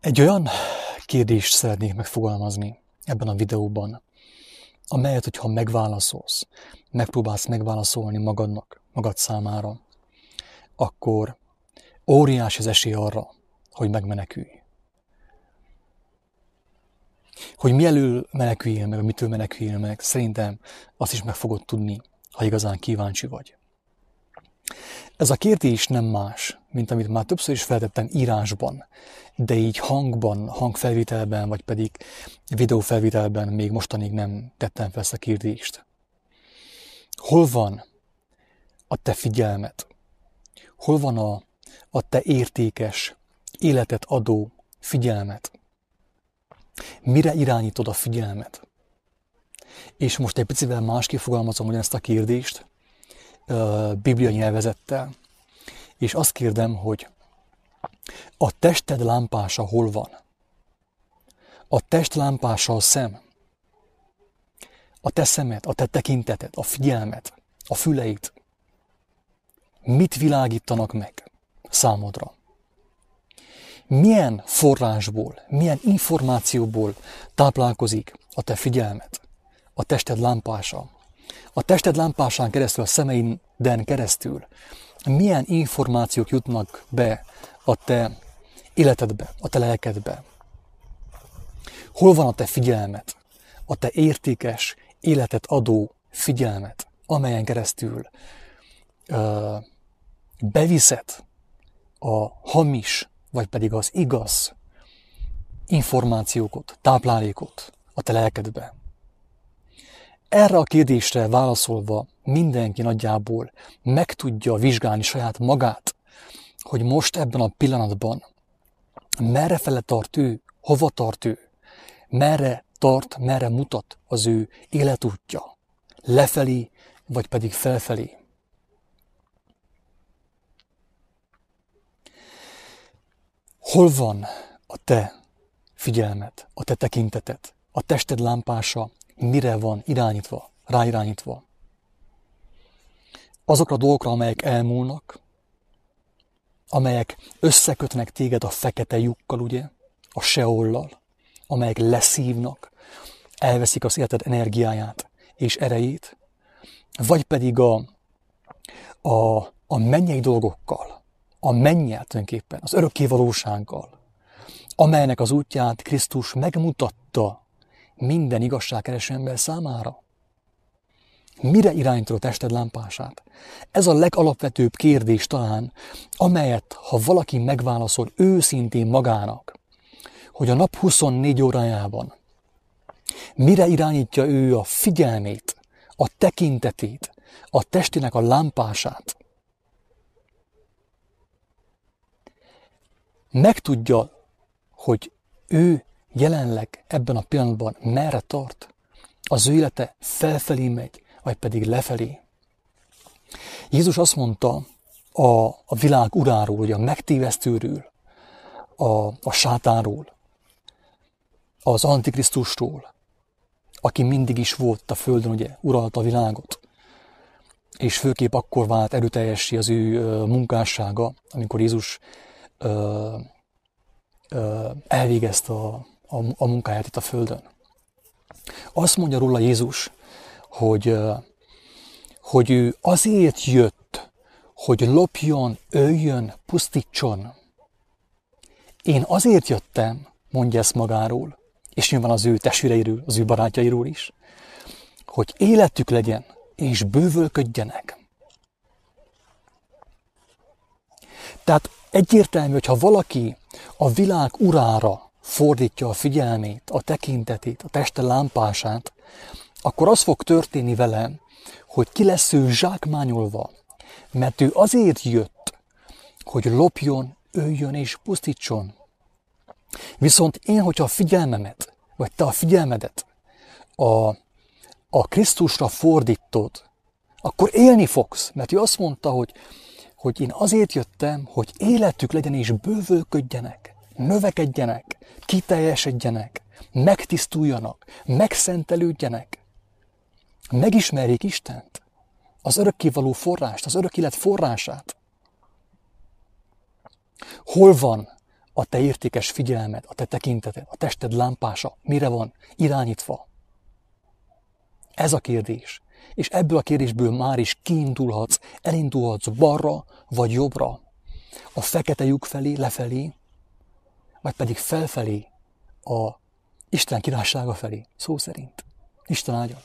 Egy olyan kérdést szeretnék megfogalmazni ebben a videóban, amelyet, hogyha megválaszolsz, megpróbálsz megválaszolni magadnak, magad számára, akkor óriás az esély arra, hogy megmenekülj. Hogy mielől meneküljél meg, mitől meneküljél meg, szerintem azt is meg fogod tudni, ha igazán kíváncsi vagy. Ez a kérdés nem más, mint amit már többször is feltettem írásban, de így hangban, hangfelvitelben, vagy pedig videófelvitelben még mostanig nem tettem fel ezt a kérdést. Hol van a te figyelmet? Hol van a, a te értékes, életet adó figyelmet? Mire irányítod a figyelmet? És most egy picivel másképp fogalmazom ugyanezt a kérdést, bibliai nyelvezettel, és azt kérdem, hogy a tested lámpása hol van? A test lámpása a szem. A te szemed, a te tekinteted, a figyelmet, a füleid. Mit világítanak meg számodra? Milyen forrásból, milyen információból táplálkozik a te figyelmed, a tested lámpása, a tested lámpásán keresztül, a szemeiden keresztül milyen információk jutnak be a te életedbe, a te lelkedbe. Hol van a te figyelmet, a te értékes, életet adó figyelmet, amelyen keresztül ö, beviszed a hamis, vagy pedig az igaz információkat, táplálékot a te lelkedbe. Erre a kérdésre válaszolva mindenki nagyjából meg tudja vizsgálni saját magát, hogy most ebben a pillanatban merre fele tart ő, hova tart ő, merre tart, merre mutat az ő életútja, lefelé, vagy pedig felfelé. Hol van a te figyelmet, a te tekintetet, a tested lámpása, mire van irányítva, ráirányítva. Azokra a dolgokra, amelyek elmúlnak, amelyek összekötnek téged a fekete lyukkal, ugye, a seollal, amelyek leszívnak, elveszik az életed energiáját és erejét, vagy pedig a, a, a mennyei dolgokkal, a mennyel tulajdonképpen, az örökké valósággal, amelynek az útját Krisztus megmutatta minden igazságkereső ember számára? Mire irányítod a tested lámpását? Ez a legalapvetőbb kérdés talán, amelyet, ha valaki megválaszol őszintén magának, hogy a nap 24 órájában mire irányítja ő a figyelmét, a tekintetét, a testének a lámpását, megtudja, hogy ő jelenleg ebben a pillanatban merre tart? Az ő élete felfelé megy, vagy pedig lefelé? Jézus azt mondta a, a világ uráról, hogy a megtévesztőről, a, a sátánról, az antikrisztustól, aki mindig is volt a földön, ugye uralta a világot, és főképp akkor vált erőteljessé az ő munkássága, amikor Jézus ö, ö, elvégezte a, a, a munkáját itt a Földön. Azt mondja róla Jézus, hogy, hogy ő azért jött, hogy lopjon, öljön, pusztítson. Én azért jöttem, mondja ezt magáról, és nyilván az ő testvéreiről, az ő barátjairól is, hogy életük legyen, és bővölködjenek. Tehát egyértelmű, hogy ha valaki a világ urára fordítja a figyelmét, a tekintetét, a teste lámpását, akkor az fog történni vele, hogy ki lesz ő zsákmányolva, mert ő azért jött, hogy lopjon, öljön és pusztítson. Viszont én, hogyha a figyelmemet, vagy te a figyelmedet a, a Krisztusra fordítod, akkor élni fogsz, mert ő azt mondta, hogy, hogy én azért jöttem, hogy életük legyen és bővölködjenek növekedjenek, kiteljesedjenek, megtisztuljanak, megszentelődjenek, megismerjék Istent, az örökkévaló forrást, az örök élet forrását. Hol van a te értékes figyelmed, a te tekinteted, a tested lámpása mire van irányítva? Ez a kérdés. És ebből a kérdésből már is kiindulhatsz, elindulhatsz balra vagy jobbra, a fekete lyuk felé, lefelé, vagy pedig felfelé, a Isten királysága felé, szó szerint. Isten áldjon!